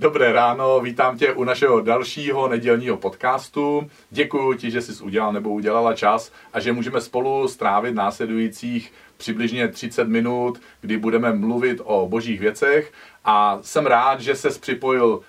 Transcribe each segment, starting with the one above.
Dobré ráno, vítám tě u našeho dalšího nedělního podcastu. Děkuji ti, že jsi udělal nebo udělala čas a že můžeme spolu strávit následujících přibližně 30 minut, kdy budeme mluvit o božích věcech a jsem rád, že ses připojil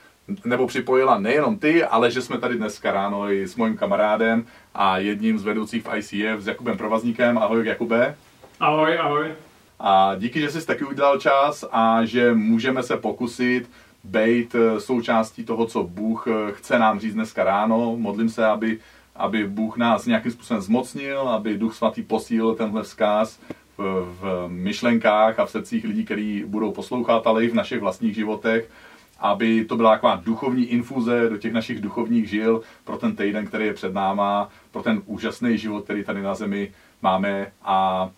nebo připojila nejenom ty, ale že jsme tady dneska ráno i s mojím kamarádem a jedním z vedoucích v ICF s Jakubem Provazníkem. Ahoj Jakube. Ahoj, ahoj. A díky, že jsi taky udělal čas a že můžeme se pokusit být eh, součástí toho, co Bůh eh, chce nám říct dneska ráno. Modlím se, aby, aby Bůh nás nějakým způsobem zmocnil, aby Duch Svatý posílil tenhle vzkaz v, v myšlenkách a v srdcích lidí, kteří budou poslouchat, ale i v našich vlastních životech, aby to byla taková duchovní infuze do těch našich duchovních žil pro ten týden, který je před náma, pro ten úžasný život, který tady na zemi máme. A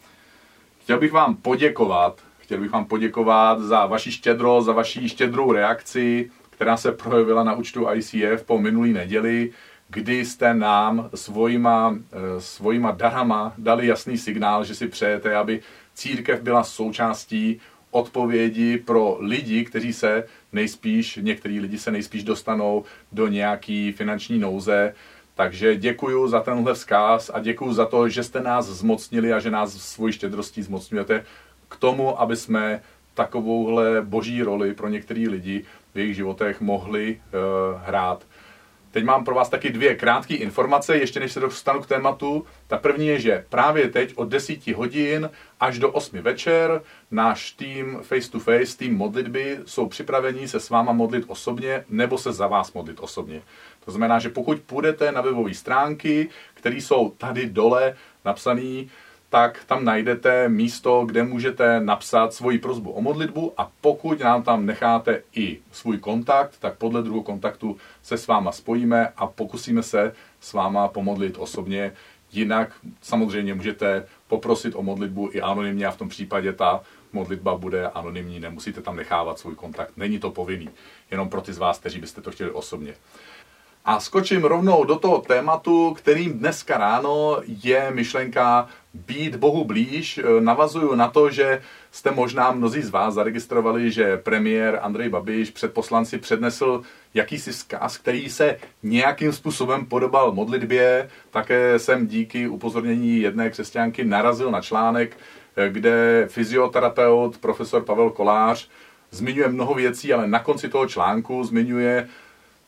chtěl bych vám poděkovat Chtěl bych vám poděkovat za vaši štědrost, za vaši štědrou reakci, která se projevila na účtu ICF po minulý neděli, kdy jste nám svojima, eh, svojima darama dali jasný signál, že si přejete, aby církev byla součástí odpovědi pro lidi, kteří se nejspíš, některý lidi se nejspíš dostanou do nějaký finanční nouze. Takže děkuji za tenhle vzkaz a děkuji za to, že jste nás zmocnili a že nás svojí štědrostí zmocňujete k tomu, aby jsme takovouhle boží roli pro některé lidi v jejich životech mohli uh, hrát. Teď mám pro vás taky dvě krátké informace, ještě než se dostanu k tématu. Ta první je, že právě teď od 10 hodin až do 8 večer náš tým face to face, tým modlitby, jsou připraveni se s váma modlit osobně nebo se za vás modlit osobně. To znamená, že pokud půjdete na webové stránky, které jsou tady dole napsané, tak tam najdete místo, kde můžete napsat svoji prozbu o modlitbu a pokud nám tam necháte i svůj kontakt, tak podle druhého kontaktu se s váma spojíme a pokusíme se s váma pomodlit osobně. Jinak samozřejmě můžete poprosit o modlitbu i anonymně a v tom případě ta modlitba bude anonymní, nemusíte tam nechávat svůj kontakt. Není to povinný, jenom pro ty z vás, kteří byste to chtěli osobně. A skočím rovnou do toho tématu, kterým dneska ráno je myšlenka být Bohu blíž. E, navazuju na to, že jste možná mnozí z vás zaregistrovali, že premiér Andrej Babiš před poslanci přednesl jakýsi vzkaz, který se nějakým způsobem podobal modlitbě. Také jsem díky upozornění jedné křesťanky narazil na článek, e, kde fyzioterapeut profesor Pavel Kolář zmiňuje mnoho věcí, ale na konci toho článku zmiňuje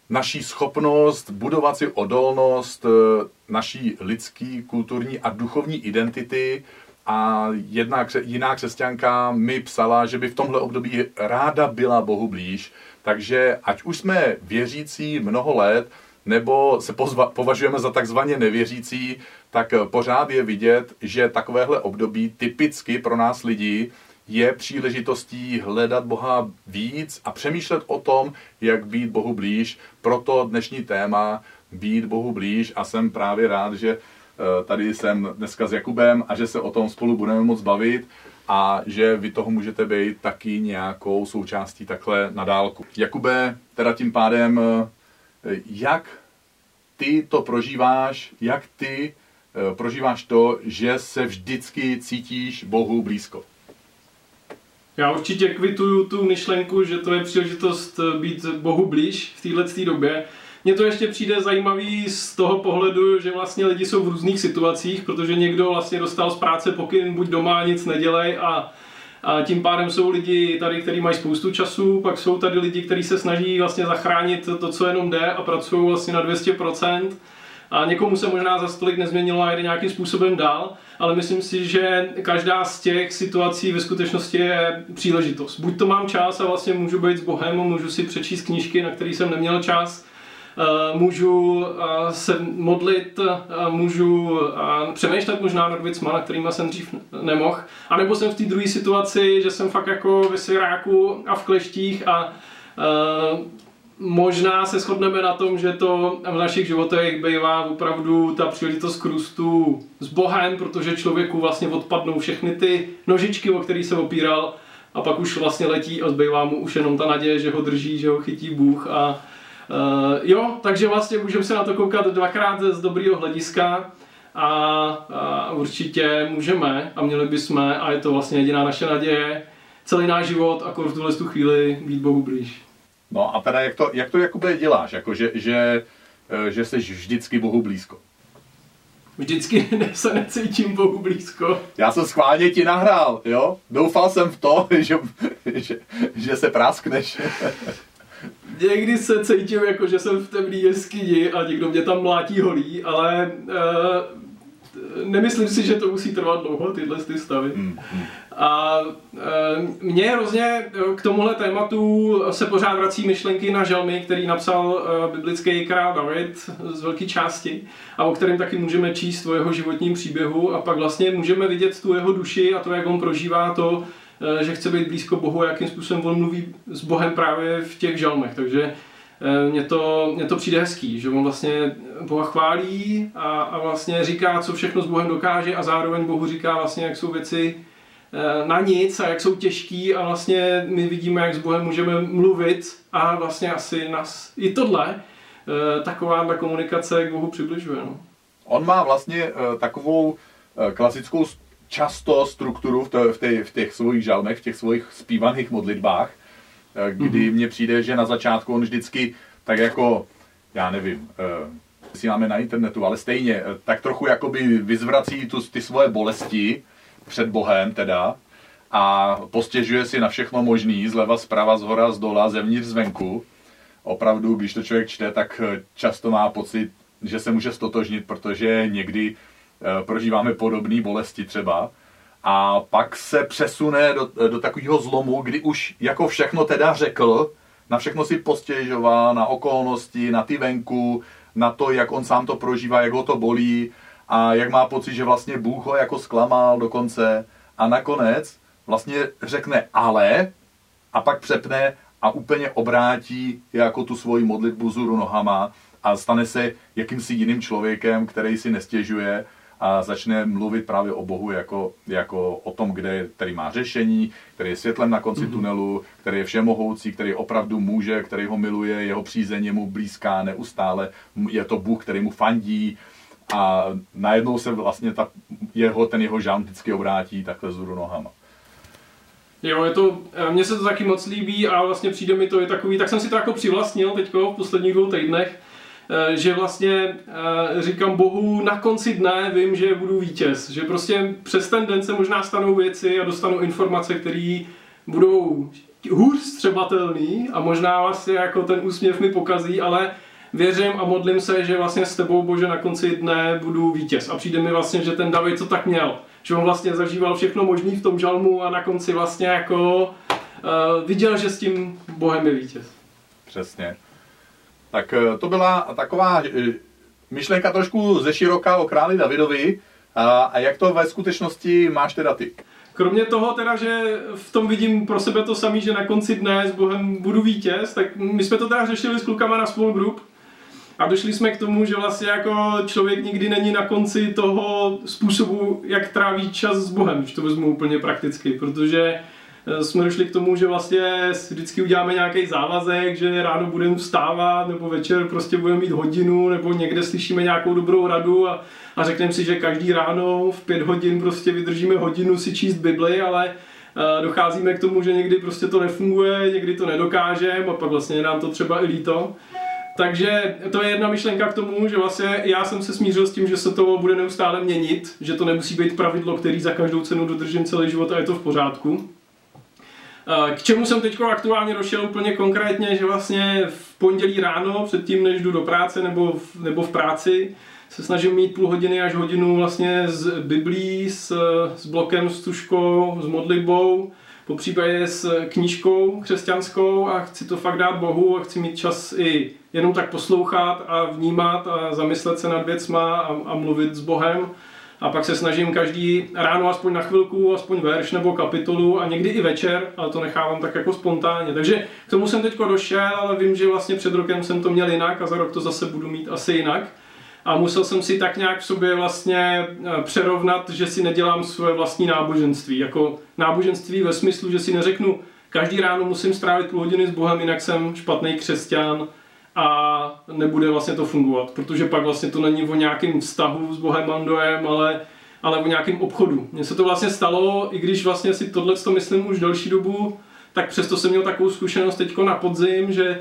naší schopnost budovat si odolnost eh, naší lidský, kulturní a duchovní identity. A jedna jiná křesťanka mi psala, že by v tomhle období ráda byla Bohu blíž. Takže ať už jsme věřící mnoho let, nebo se pozva, považujeme za takzvaně nevěřící, tak pořád je vidět, že takovéhle období typicky pro nás lidi je příležitostí hledat Boha víc a přemýšlet o tom, jak být Bohu blíž. Proto dnešní téma být Bohu blíž a jsem právě rád, že eh, tady jsem dneska s Jakubem a že se o tom spolu budeme moc bavit a že vy toho můžete být taky nějakou součástí takhle na dálku. Jakube, teda tím pádem, eh, jak ty to prožíváš, jak ty eh, prožíváš to, že se vždycky cítíš Bohu blízko? Já určitě kvituju tu myšlenku, že to je příležitost eh, být Bohu blíž v této době. Mně to ještě přijde zajímavý z toho pohledu, že vlastně lidi jsou v různých situacích, protože někdo vlastně dostal z práce pokyn, buď doma nic nedělej a, a tím pádem jsou lidi tady, kteří mají spoustu času, pak jsou tady lidi, kteří se snaží vlastně zachránit to, co jenom jde a pracují vlastně na 200% a někomu se možná za stolik nezměnilo a jde nějakým způsobem dál, ale myslím si, že každá z těch situací ve skutečnosti je příležitost. Buď to mám čas a vlastně můžu být s Bohem, můžu si přečíst knížky, na které jsem neměl čas, eh, můžu eh, se modlit, eh, můžu přemýšlet možná nad věcma, na kterými jsem dřív nemohl. A nebo jsem v té druhé situaci, že jsem fakt jako ve sviráku a v kleštích a možná se shodneme na tom, že to v našich životech bývá opravdu ta příležitost k růstu s Bohem, protože člověku vlastně odpadnou všechny ty nožičky, o který se opíral a pak už vlastně letí a zbývá mu už jenom ta naděje, že ho drží, že ho chytí Bůh a Uh, jo, takže vlastně můžeme se na to koukat dvakrát z dobrého hlediska a, a určitě můžeme a měli bychom a je to vlastně jediná naše naděje celý náš život a v tuhle chvíli být Bohu blíž. No a teda jak to, jak to jakoby děláš, jako že, že, eh, že jsi vždycky Bohu blízko? Vždycky se necítím Bohu blízko. Já jsem schválně ti nahrál, jo? Doufal jsem v to, že, že, že se práskneš. Někdy se cítím jako, že jsem v temné jeskyni a někdo mě tam mlátí holí, ale uh, nemyslím si, že to musí trvat dlouho, tyhle ty stavy. Mm, mm. A e, mně hrozně k tomuhle tématu se pořád vrací myšlenky na žalmy, který napsal e, biblický král David z velké části a o kterém taky můžeme číst o jeho životním příběhu a pak vlastně můžeme vidět tu jeho duši a to, jak on prožívá to, že chce být blízko Bohu a jakým způsobem on mluví s Bohem právě v těch žalmech. Takže mně to, mně to přijde hezký, že on vlastně Boha chválí a, a vlastně říká, co všechno s Bohem dokáže a zároveň Bohu říká vlastně, jak jsou věci Eh, na nic a jak jsou těžký a vlastně my vidíme, jak s Bohem můžeme mluvit a vlastně asi nás i tohle eh, taková komunikace k Bohu přibližuje. No. On má vlastně eh, takovou klasickou často strukturu v, v těch svých žalmech, v těch svých zpívaných modlitbách, kdy mm-hmm. mně přijde, že na začátku on vždycky tak jako, já nevím, si máme na internetu, ale stejně, tak trochu jakoby vyzvrací tu, ty svoje bolesti, před Bohem teda a postěžuje si na všechno možný, zleva, zprava, zhora, z dola, zevnitř, zvenku. Opravdu, když to člověk čte, tak eh, často má pocit, že se může stotožnit, protože někdy eh, prožíváme podobné bolesti třeba. A pak se přesune do, do takového zlomu, kdy už jako všechno teda řekl, na všechno si postěžoval, na okolnosti, na ty venku, na to, jak on sám to prožívá, jak ho to bolí, a jak má pocit, že vlastně Bůh ho jako zklamal dokonce. A nakonec vlastně řekne ale a pak přepne a úplně obrátí jako tu svoji modlitbu zuru nohama a stane se jakýmsi jiným člověkem, který si nestěžuje a začne mluvit právě o Bohu jako, jako o tom, kde, který má řešení, který je světlem na konci mm-hmm. tunelu, který je všemohoucí, který opravdu může, který ho miluje, jeho přízeň je mu blízká neustále, je to Bůh, který mu fandí, a najednou se vlastně ta, jeho, ten jeho žán vždycky obrátí takhle zůru nohama. Jo, je to, eh, mně se to taky moc líbí a vlastně přijde mi to je takový, tak jsem si to jako přivlastnil teďko v posledních dvou týdnech, že vlastně eh, říkám Bohu, na konci dne vím, že budu vítěz, že prostě přes ten den se možná stanou věci a dostanu informace, které budou hůř střebatelný a možná vlastně jako ten úsměv mi pokazí, ale věřím a modlím se, že vlastně s tebou, Bože, na konci dne budu vítěz. A přijde mi vlastně, že ten David to tak měl. Že on vlastně zažíval všechno možné v tom žalmu a na konci vlastně jako uh, viděl, že s tím Bohem je vítěz. Přesně. Tak eh, to byla taková eh, myšlenka trošku ze široká o králi Davidovi. A, jak to ve skutečnosti máš teda ty? Kromě toho teda, že v tom vidím pro sebe to samý, že na konci dne s Bohem budu vítěz, tak my jsme to teda řešili s klukama na Small Group, a došli jsme k tomu, že vlastně jako člověk nikdy není na konci toho způsobu, jak tráví čas s Bohem, když to vezmu úplně prakticky, protože jsme došli k tomu, že vlastně vždycky uděláme nějaký závazek, že ráno budeme vstávat, nebo večer prostě budeme mít hodinu, nebo někde slyšíme nějakou dobrou radu a, a řekneme si, že každý ráno v pět hodin prostě vydržíme hodinu si číst Bibli, ale eh, docházíme k tomu, že někdy prostě to nefunguje, někdy to nedokážeme a pak vlastně nám to třeba i líto. Takže to je jedna myšlenka k tomu, že vlastně já jsem se smířil s tím, že se to bude neustále měnit, že to nemusí být pravidlo, který za každou cenu dodržím celý život a je to v pořádku. K čemu jsem teď aktuálně došel úplně konkrétně, že vlastně v pondělí ráno, předtím než jdu do práce nebo v, nebo v práci, se snažím mít půl hodiny až hodinu vlastně z Biblí, s, s blokem, s tuškou, s modlitbou, po případě s knížkou křesťanskou a chci to fakt dát Bohu a chci mít čas i jenom tak poslouchat a vnímat a zamyslet se nad věcma a, a mluvit s Bohem. A pak se snažím každý ráno aspoň na chvilku, aspoň verš nebo kapitolu a někdy i večer, ale to nechávám tak jako spontánně. Takže k tomu jsem teď došel, ale vím, že vlastně před rokem jsem to měl jinak a za rok to zase budu mít asi jinak. A musel jsem si tak nějak v sobě vlastně eh, přerovnat, že si nedělám své vlastní náboženství. Jako náboženství ve smyslu, že si neřeknu, každý ráno musím strávit půl hodiny s Bohem, jinak jsem špatný křesťan, a nebude vlastně to fungovat, protože pak vlastně to není o nějakém vztahu s Bohem Mandoem, ale, ale o nějakém obchodu. Mně se to vlastně stalo, i když vlastně si tohle to myslím už delší dobu, tak přesto jsem měl takovou zkušenost teďko na podzim, že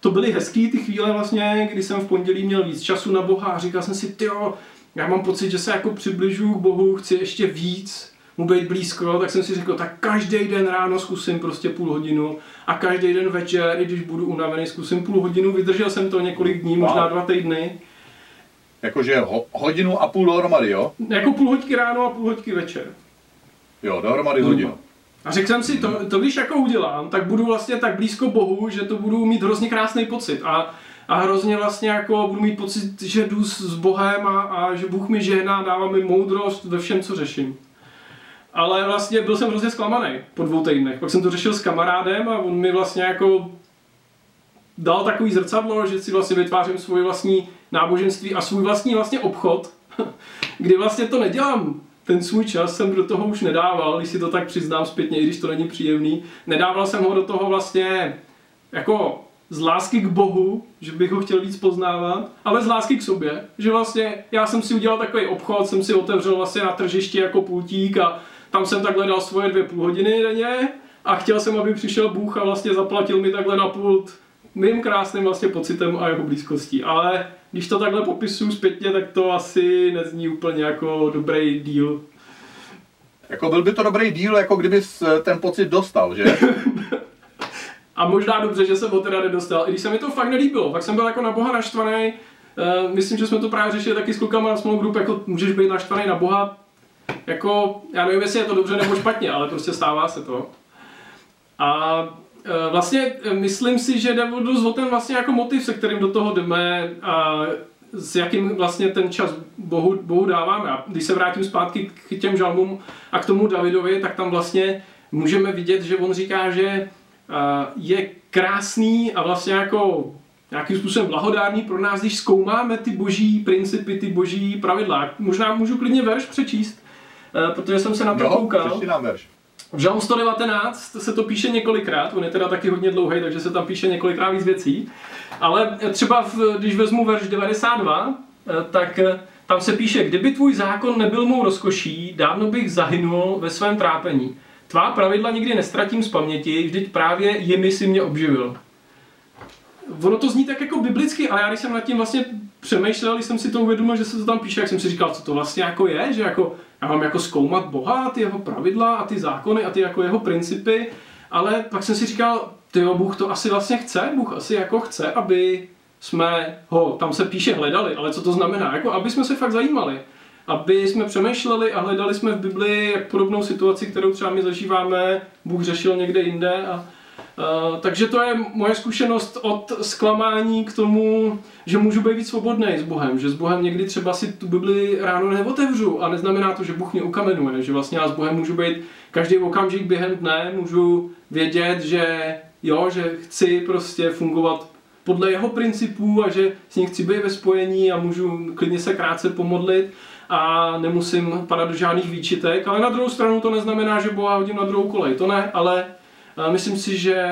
to byly hezký ty chvíle vlastně, kdy jsem v pondělí měl víc času na Boha a říkal jsem si, ty já mám pocit, že se jako přibližuju k Bohu, chci ještě víc mu být blízko, tak jsem si řekl, tak každý den ráno zkusím prostě půl hodinu a každý den večer, i když budu unavený, zkusím půl hodinu. Vydržel jsem to několik dní, možná dva týdny. Jakože ho, hodinu a půl dohromady, jo? Jako půl hodky ráno a půl hodky večer. Jo, dohromady hodinu. A řekl jsem si, to, to když jako udělám, tak budu vlastně tak blízko Bohu, že to budu mít hrozně krásný pocit. A, a hrozně vlastně jako budu mít pocit, že jdu s, s Bohem a, a že Bůh mi žehná, dává mi moudrost ve všem, co řeším. Ale vlastně byl jsem hrozně zklamaný po dvou týdnech. Pak jsem to řešil s kamarádem a on mi vlastně jako dal takový zrcadlo, že si vlastně vytvářím svůj vlastní náboženství a svůj vlastní vlastně obchod, kdy vlastně to nedělám ten svůj čas jsem do toho už nedával, když si to tak přiznám zpětně, i když to není příjemný. Nedával jsem ho do toho vlastně jako z lásky k Bohu, že bych ho chtěl víc poznávat, ale z lásky k sobě, že vlastně já jsem si udělal takový obchod, jsem si otevřel vlastně na tržišti jako pultík a tam jsem takhle dal svoje dvě půl hodiny denně a chtěl jsem, aby přišel Bůh a vlastně zaplatil mi takhle na pult mým krásným vlastně pocitem a jeho blízkostí. Ale když to takhle popisuju zpětně, tak to asi nezní úplně jako dobrý díl. Jako byl by to dobrý díl, jako kdyby eh, ten pocit dostal, že? a možná dobře, že jsem ho teda nedostal. I když se mi to fakt nelíbilo, tak jsem byl jako na boha naštvaný. Uh, myslím, že jsme to právě řešili taky s klukama na small group, jako můžeš být naštvaný na boha. Jako, já nevím, jestli je to dobře nebo špatně, ale prostě stává se to. A Eh, vlastně eh, myslím si, že jde dost o ten vlastně jako motiv, se kterým do toho jdeme a s jakým vlastně ten čas Bohu, Bohu dáváme. A když se vrátím zpátky k těm žalmům a k tomu Davidovi, tak tam vlastně můžeme vidět, že on říká, že eh, je krásný a vlastně jako nějakým způsobem blahodárný pro nás, když zkoumáme ty boží principy, ty boží pravidla. Možná můžu klidně verš přečíst, protože jsem se na to jo, koukal. V Žalm 119 se to píše několikrát, on je teda taky hodně dlouhý, takže se tam píše několikrát víc věcí. Ale třeba, v, když vezmu verš 92, eh, tak eh, tam se píše, kdyby tvůj zákon nebyl mou rozkoší, dávno bych zahynul ve svém trápení. Tvá pravidla nikdy nestratím z paměti, vždyť právě jimi si mě obživil. Ono to zní tak jako biblicky, ale já když jsem nad tím vlastně přemýšlel, jsem si to uvědomil, že se to tam píše, jak jsem si říkal, co to vlastně jako je, že jako já mám jako zkoumat Boha, ty jeho pravidla a ty zákony a ty jako jeho principy, ale pak jsem si říkal, ty Bůh to asi vlastně chce, Bůh asi jako chce, aby jsme ho, tam se píše hledali, ale co to znamená? Jako aby jsme se fakt zajímali, aby jsme přemýšleli a hledali jsme v Biblii jak podobnou situaci, kterou třeba my zažíváme, Bůh řešil někde jinde a Uh, takže to je moje zkušenost od zklamání k tomu, že můžu být víc svobodný s Bohem, že s Bohem někdy třeba si tu Bibli ráno neotevřu a neznamená to, že Bůh mě ukamenuje, že vlastně já s Bohem můžu být každý okamžik během dne, můžu vědět, že jo, že chci prostě fungovat podle jeho principů a že s ním chci být ve spojení a můžu klidně se krátce pomodlit a nemusím padat do žádných výčitek, ale na druhou stranu to neznamená, že Boha hodím na druhou kolej, to ne, ale Myslím si, že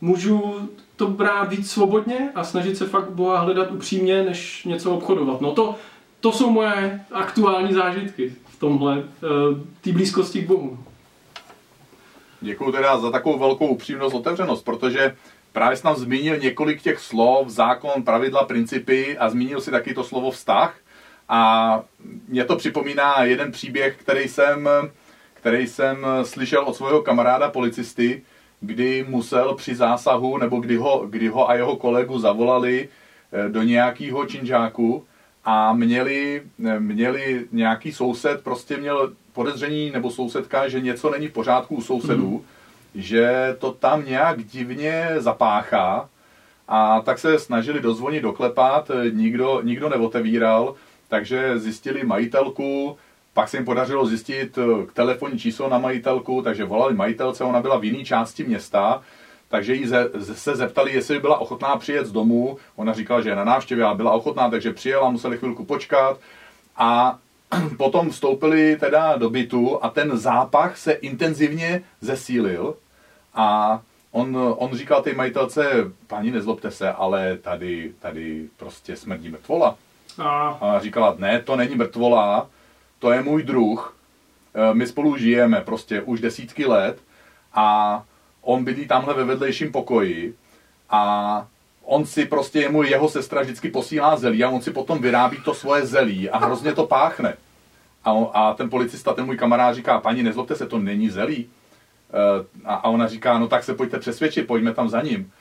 můžu to brát víc svobodně a snažit se fakt Boha hledat upřímně, než něco obchodovat. No to, to jsou moje aktuální zážitky v tomhle, té blízkosti k Bohu. Děkuji teda za takovou velkou upřímnost, otevřenost, protože právě jsi tam zmínil několik těch slov, zákon, pravidla, principy a zmínil si taky to slovo vztah. A mě to připomíná jeden příběh, který jsem který jsem eh, slyšel od svého kamaráda policisty, kdy musel při zásahu, nebo kdy ho, kdy ho a jeho kolegu zavolali eh, do nějakého činžáku a měli, eh, měli nějaký soused, prostě měl podezření nebo sousedka, že něco není v pořádku u sousedů, mm. že to tam nějak divně zapáchá a tak se snažili dozvonit, doklepat, nikdo, nikdo neotevíral, takže zjistili majitelku, pak se jim podařilo zjistit eh, telefonní číslo na majitelku, takže volali majitelce, ona byla v jiné části města, takže jí ze, se zeptali, jestli by byla ochotná přijet z domu. Ona říkala, že je na návštěvě, ale byla ochotná, takže přijela, museli chvilku počkat. A potom vstoupili teda do bytu a ten zápach se intenzivně zesílil a on, on říkal té majitelce, paní nezlobte se, ale tady, tady prostě smrdí mrtvola. A. a říkala, ne, to není mrtvola, to je můj druh, eh, my spolu žijeme prostě už desítky let a on bydlí tamhle ve vedlejším pokoji a on si prostě, jemu jeho sestra vždycky posílá zelí a on si potom vyrábí to svoje zelí a hrozně to páchne. A, on, a ten policista, ten můj kamarád říká, paní, nezlobte se, to není zelí. E, a, a ona říká, no tak se pojďte přesvědčit, pojďme tam za ním.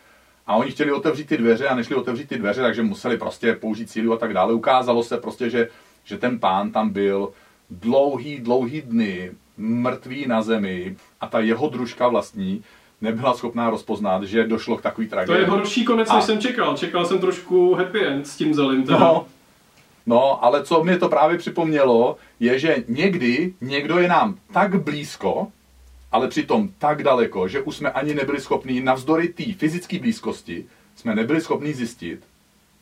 A oni chtěli otevřít ty dveře a nešli otevřít ty dveře, takže museli prostě použít sílu a tak dále. Ukázalo se prostě, že, že ten pán tam byl dlouhý, dlouhý dny, mrtvý na zemi a ta jeho družka vlastní nebyla schopná rozpoznat, že došlo k takový tragédii. To je horší konec, a... než jsem čekal. Čekal jsem trošku happy end s tím zelím. Teda. No, no, ale co mě to právě připomnělo, je, že někdy někdo je nám tak blízko, ale přitom tak daleko, že už jsme ani nebyli schopni, navzdory té fyzické blízkosti, jsme nebyli schopni zjistit,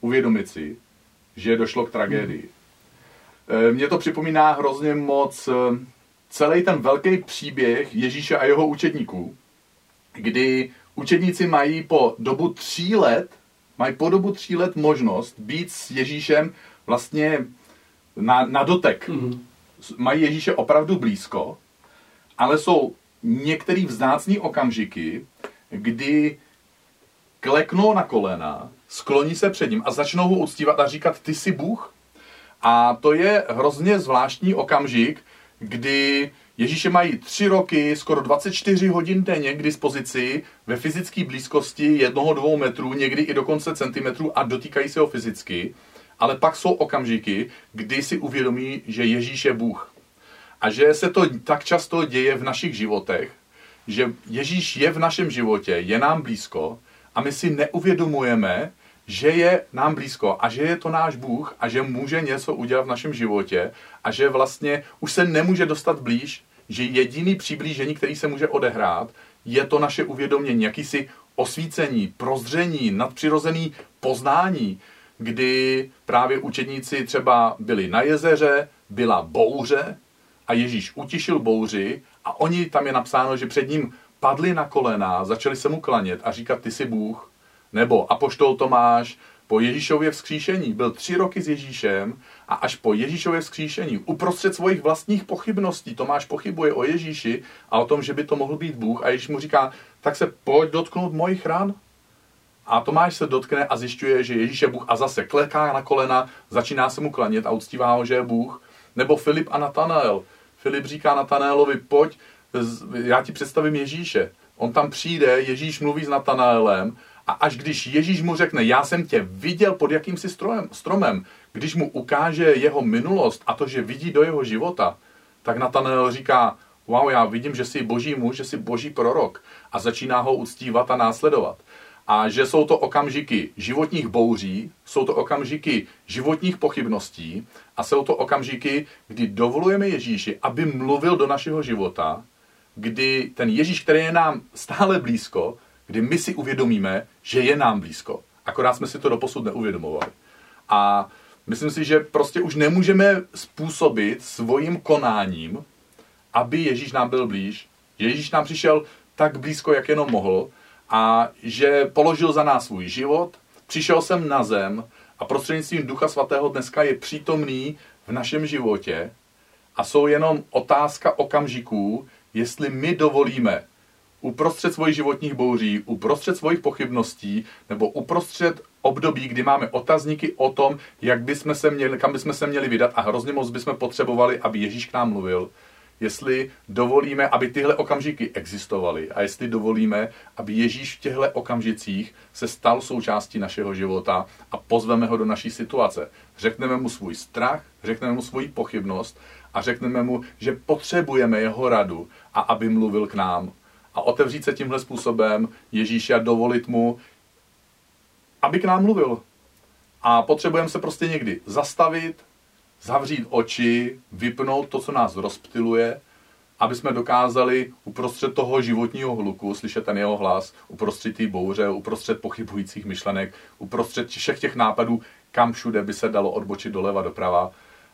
uvědomit si, že došlo k tragédii. Hmm. Mně to připomíná hrozně moc eh, celý ten velký příběh Ježíše a jeho učedníků, kdy učedníci mají po dobu tří let, mají po dobu tří let možnost být s Ježíšem vlastně na, na dotek. Mm-hmm. Mají Ježíše opravdu blízko, ale jsou některý vzácný okamžiky, kdy kleknou na kolena, skloní se před ním a začnou ho uctívat a říkat, ty jsi Bůh. A to je hrozně zvláštní okamžik, kdy Ježíše mají tři roky, skoro 24 hodin denně k dispozici ve fyzické blízkosti jednoho, dvou metrů, někdy i dokonce centimetrů a dotýkají se ho fyzicky. Ale pak jsou okamžiky, kdy si uvědomí, že Ježíš je Bůh. A že se to tak často děje v našich životech, že Ježíš je v našem životě, je nám blízko a my si neuvědomujeme, že je nám blízko a že je to náš Bůh a že může něco udělat v našem životě a že vlastně už se nemůže dostat blíž, že jediný přiblížení, který se může odehrát, je to naše uvědomění, jakýsi osvícení, prozření, nadpřirozený poznání, kdy právě učedníci třeba byli na jezeře, byla bouře a Ježíš utišil bouři a oni, tam je napsáno, že před ním padli na kolena, začali se mu klanět a říkat, ty jsi Bůh. Nebo Apoštol Tomáš po Ježíšově vzkříšení byl tři roky s Ježíšem a až po Ježíšově vzkříšení uprostřed svých vlastních pochybností Tomáš pochybuje o Ježíši a o tom, že by to mohl být Bůh a Ježíš mu říká, tak se pojď dotknout mojich ran. A Tomáš se dotkne a zjišťuje, že Ježíš je Bůh a zase kleká na kolena, začíná se mu klanět a uctívá ho, že je Bůh. Nebo Filip a Natanael. Filip říká Natanaelovi, pojď, já ti představím Ježíše. On tam přijde, Ježíš mluví s Natanaelem a až když Ježíš mu řekne, já jsem tě viděl pod jakýmsi strojem, stromem, když mu ukáže jeho minulost a to, že vidí do jeho života, tak Natanael říká, wow, já vidím, že jsi boží muž, že jsi boží prorok a začíná ho uctívat a následovat. A že jsou to okamžiky životních bouří, jsou to okamžiky životních pochybností a jsou to okamžiky, kdy dovolujeme Ježíši, aby mluvil do našeho života, kdy ten Ježíš, který je nám stále blízko, kdy my si uvědomíme, že je nám blízko. Akorát jsme si to doposud neuvědomovali. A myslím si, že prostě už nemůžeme způsobit svým konáním, aby Ježíš nám byl blíž. Ježíš nám přišel tak blízko, jak jenom mohl a že položil za nás svůj život, přišel jsem na zem a prostřednictvím Ducha Svatého dneska je přítomný v našem životě a jsou jenom otázka okamžiků, jestli my dovolíme uprostřed svojich životních bouří, uprostřed svojich pochybností nebo uprostřed období, kdy máme otazníky o tom, jak bychom se měli, kam bychom se měli vydat a hrozně moc bychom potřebovali, aby Ježíš k nám mluvil, jestli dovolíme, aby tyhle okamžiky existovaly a jestli dovolíme, aby Ježíš v těchto okamžicích se stal součástí našeho života a pozveme ho do naší situace. Řekneme mu svůj strach, řekneme mu svoji pochybnost a řekneme mu, že potřebujeme jeho radu a aby mluvil k nám. A otevřít se tímhle způsobem Ježíše a dovolit mu, aby k nám mluvil. A potřebujeme se prostě někdy zastavit, zavřít oči, vypnout to, co nás rozptiluje, aby jsme dokázali uprostřed toho životního hluku slyšet ten jeho hlas, uprostřed té bouře, uprostřed pochybujících myšlenek, uprostřed všech těch nápadů, kam všude by se dalo odbočit doleva, doprava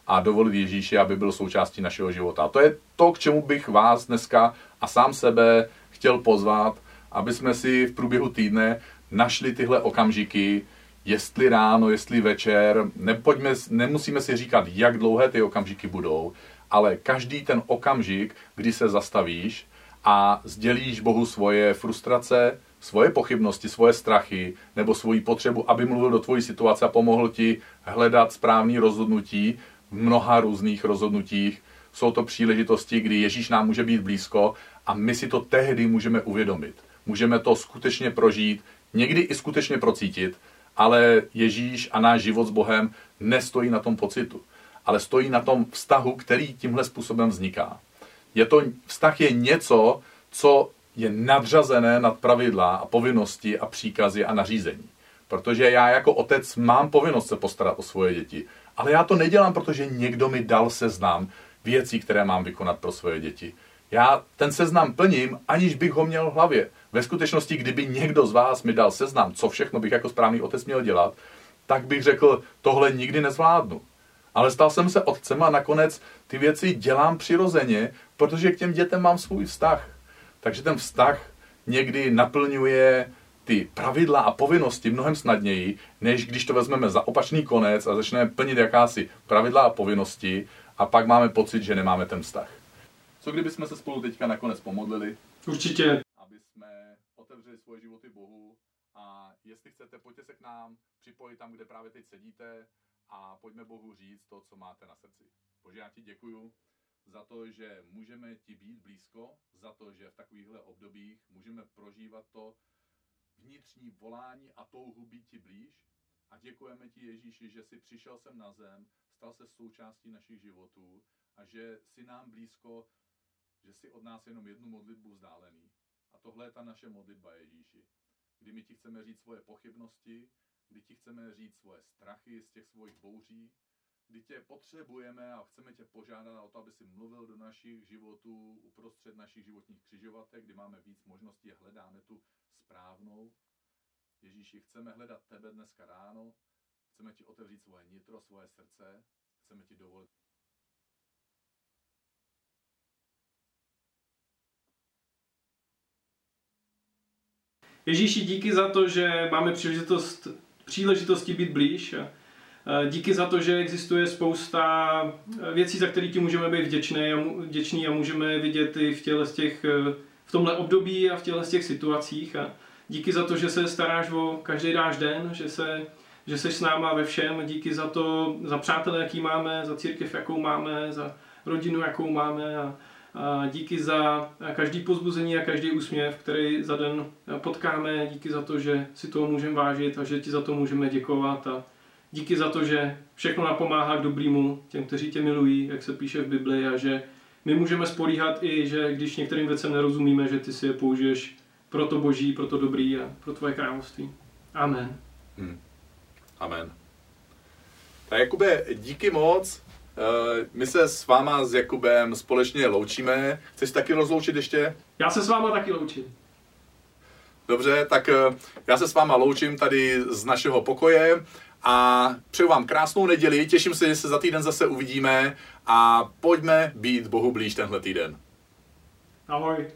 a dovolit Ježíši, aby byl součástí našeho života. A to je to, k čemu bych vás dneska a sám sebe chtěl pozvat, aby jsme si v průběhu týdne našli tyhle okamžiky, jestli ráno, jestli večer, nepojďme, nemusíme si říkat, jak dlouhé ty okamžiky budou, ale každý ten okamžik, kdy se zastavíš a sdělíš Bohu svoje frustrace, svoje pochybnosti, svoje strachy nebo svoji potřebu, aby mluvil do tvojí situace a pomohl ti hledat správný rozhodnutí v mnoha různých rozhodnutích. Jsou to příležitosti, kdy Ježíš nám může být blízko a my si to tehdy můžeme uvědomit. Můžeme to skutečně prožít, někdy i skutečně procítit, ale Ježíš a náš život s Bohem nestojí na tom pocitu, ale stojí na tom vztahu, který tímhle způsobem vzniká. Je to, vztah je něco, co je nadřazené nad pravidla a povinnosti a příkazy a nařízení. Protože já jako otec mám povinnost se postarat o svoje děti. Ale já to nedělám, protože někdo mi dal seznam věcí, které mám vykonat pro svoje děti. Já ten seznam plním, aniž bych ho měl v hlavě. Ve skutečnosti, kdyby někdo z vás mi dal seznam, co všechno bych jako správný otec měl dělat, tak bych řekl, tohle nikdy nezvládnu. Ale stal jsem se otcem a nakonec ty věci dělám přirozeně, protože k těm dětem mám svůj vztah. Takže ten vztah někdy naplňuje ty pravidla a povinnosti mnohem snadněji, než když to vezmeme za opačný konec a začneme plnit jakási pravidla a povinnosti a pak máme pocit, že nemáme ten vztah. Co kdyby jsme se spolu teďka nakonec pomodlili? Určitě. Aby jsme otevřeli svoje životy Bohu a jestli chcete, pojďte se k nám připojit tam, kde právě teď sedíte a pojďme Bohu říct to, co máte na srdci. Bože, já ti děkuju za to, že můžeme ti být blízko, za to, že v takovýchhle obdobích můžeme prožívat to vnitřní volání a touhu být ti blíž. A děkujeme ti, Ježíši, že jsi přišel sem na zem, stal se součástí našich životů a že jsi nám blízko, že jsi od nás jenom jednu modlitbu vzdálený. A tohle je ta naše modlitba, Ježíši. Kdy my ti chceme říct svoje pochybnosti, kdy ti chceme říct svoje strachy z těch svých bouří, kdy tě potřebujeme a chceme tě požádat o to, aby si mluvil do našich životů uprostřed našich životních křižovatek, kdy máme víc možností a hledáme tu správnou. Ježíši, chceme hledat tebe dneska ráno, chceme ti otevřít svoje nitro, svoje srdce, chceme ti dovolit. Ježíši, díky za to, že máme příležitost, příležitosti být blíž. Díky za to, že existuje spousta věcí, za které ti můžeme být vděčný a, vděčný a můžeme vidět i v, těle z těch, v tomhle období a v těle z těch situacích. A díky za to, že se staráš o každý dáš den, že, se, že jsi s náma ve všem. Díky za to, za přátelé, jaký máme, za církev, jakou máme, za rodinu, jakou máme. A, díky za každý pozbuzení a každý úsměv, který za den potkáme. Díky za to, že si toho můžeme vážit a že ti za to můžeme děkovat. A díky za to, že všechno napomáhá k dobrýmu těm, kteří tě milují, jak se píše v Bibli, a že my můžeme spolíhat i, že když některým věcem nerozumíme, že ty si je použiješ pro to boží, pro to dobrý a pro tvoje království. Amen. Hmm. Amen. Tak Jakube, díky moc. Eh, my se s váma s Jakubem společně loučíme. Chceš taky rozloučit ještě? Já se s váma taky loučím. Dobře, tak eh, já se s váma loučím tady z našeho pokoje a přeju vám krásnou neděli. Těším se, že se za týden zase uvidíme a pojďme být Bohu blíž tenhle týden. Ahoj.